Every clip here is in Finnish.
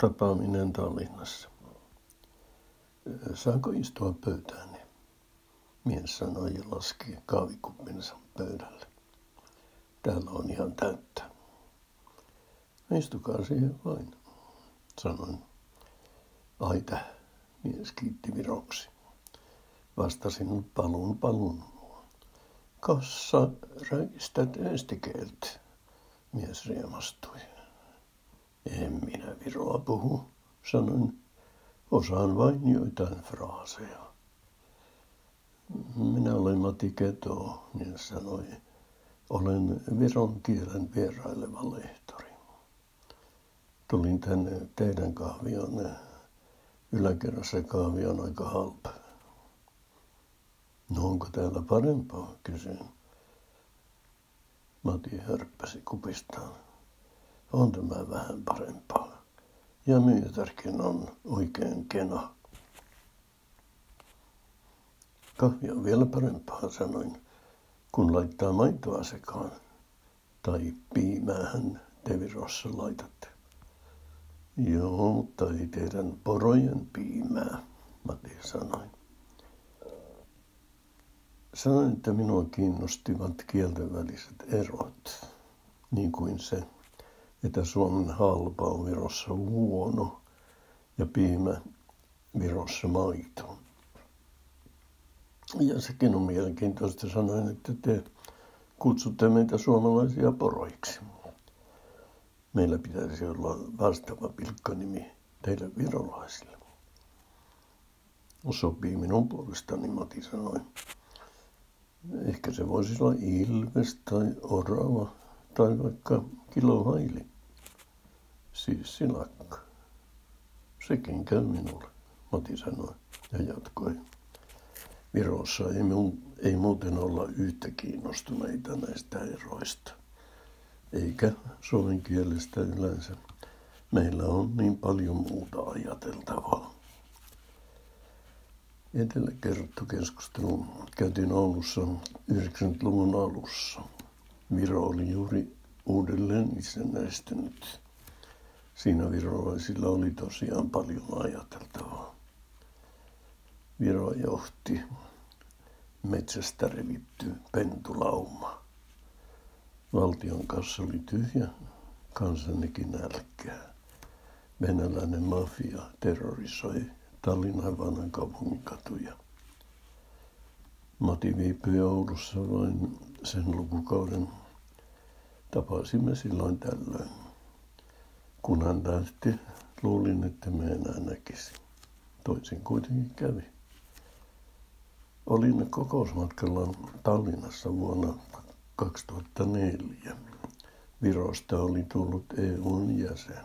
tapaaminen Tallinnassa. Saanko istua pöytään? Mies sanoi ja laski kaavikuppinsa pöydälle. Täällä on ihan täyttä. Istukaa siihen vain, sanoin. Aita, mies kiitti viroksi. Vastasin palun palun. Kassa räistät estikeelt, mies riemastui. En minä viroa puhu, sanoin. Osaan vain joitain fraaseja. Minä olen Mati Keto, mies sanoi. Olen viron kielen vieraileva lehtori. Tulin tänne teidän kahvionne. Yläkerrassa kahvi on aika halpa. No onko täällä parempaa, kysyin. Mati hörppäsi kupistaan. On tämä vähän parempaa. Ja myytärkin on oikein kena. Kahvi on vielä parempaa, sanoin, kun laittaa maitoa sekaan. Tai piimäähän te Virossa laitatte. Joo, mutta ei teidän porojen piimää, Matti sanoi. Sanoin, että minua kiinnostivat kielten väliset erot, niin kuin se, että Suomen halpa on Virossa huono ja piimä Virossa maito. Ja sekin on mielenkiintoista sanoin, että te kutsutte meitä suomalaisia poroiksi. Meillä pitäisi olla vastaava pilkkanimi teille virolaisille. Sopii minun puolestani, Mati sanoi. Ehkä se voisi olla ilves tai orava tai vaikka kilohaili. Siis silakka. Sekin käy minulle, Mati sanoi ja jatkoi. Virossa ei, mu- ei muuten olla yhtä kiinnostuneita näistä eroista. Eikä suomen kielestä yleensä. Meillä on niin paljon muuta ajateltavaa. Edellä kerrottu keskustelu käytiin Oulussa 90-luvun alussa. Viro oli juuri uudelleen itsenäistynyt. Siinä virolaisilla oli tosiaan paljon ajateltavaa. Viro johti metsästä revitty pentulauma. Valtion kassa oli tyhjä, kansannekin nälkää. Venäläinen mafia terrorisoi Tallinnan vanhan kaupungin katuja. Mati viipyi Oulussa vain sen lukukauden. Tapasimme silloin tällöin. Kun hän lähti, luulin, että me enää näkisi. Toisin kuitenkin kävi. Olin kokousmatkalla Tallinnassa vuonna 2004. Virosta oli tullut EUn jäsen.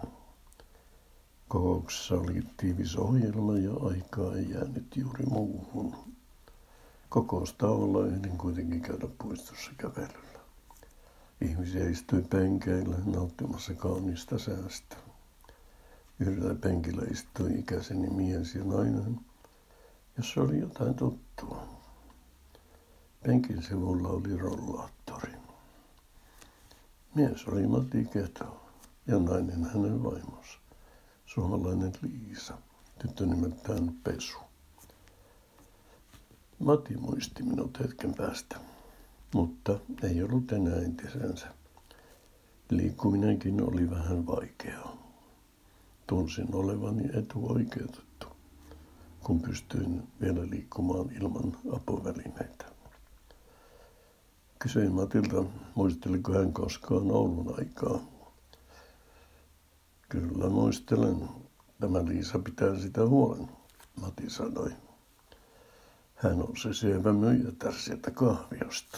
Kokouksessa oli tiivis ohjelma ja aikaa ei jäänyt juuri muuhun. Kokoustauolla ehdin kuitenkin käydä puistossa kävelyllä. Ihmisiä istui penkeillä nauttimassa kaunista säästä. Yhdellä penkillä istui ikäiseni mies ja nainen, jossa oli jotain tuttua. Penkin sivulla oli rollaattori. Mies oli Matti Keto ja nainen hänen vaimonsa, suomalainen Liisa, tyttö nimeltään Pesu. Matti muisti minut hetken päästä, mutta ei ollut enää entisensä. Liikkuminenkin oli vähän vaikeaa. Tunsin olevani etuoikeutettu, kun pystyin vielä liikkumaan ilman apuvälineitä. Kysyin Matilta, muisteliko hän koskaan Oulun aikaa. Kyllä muistelen. Tämä Liisa pitää sitä huolen, Mati sanoi. Hän on se syövä myyjätär sieltä kahviosta.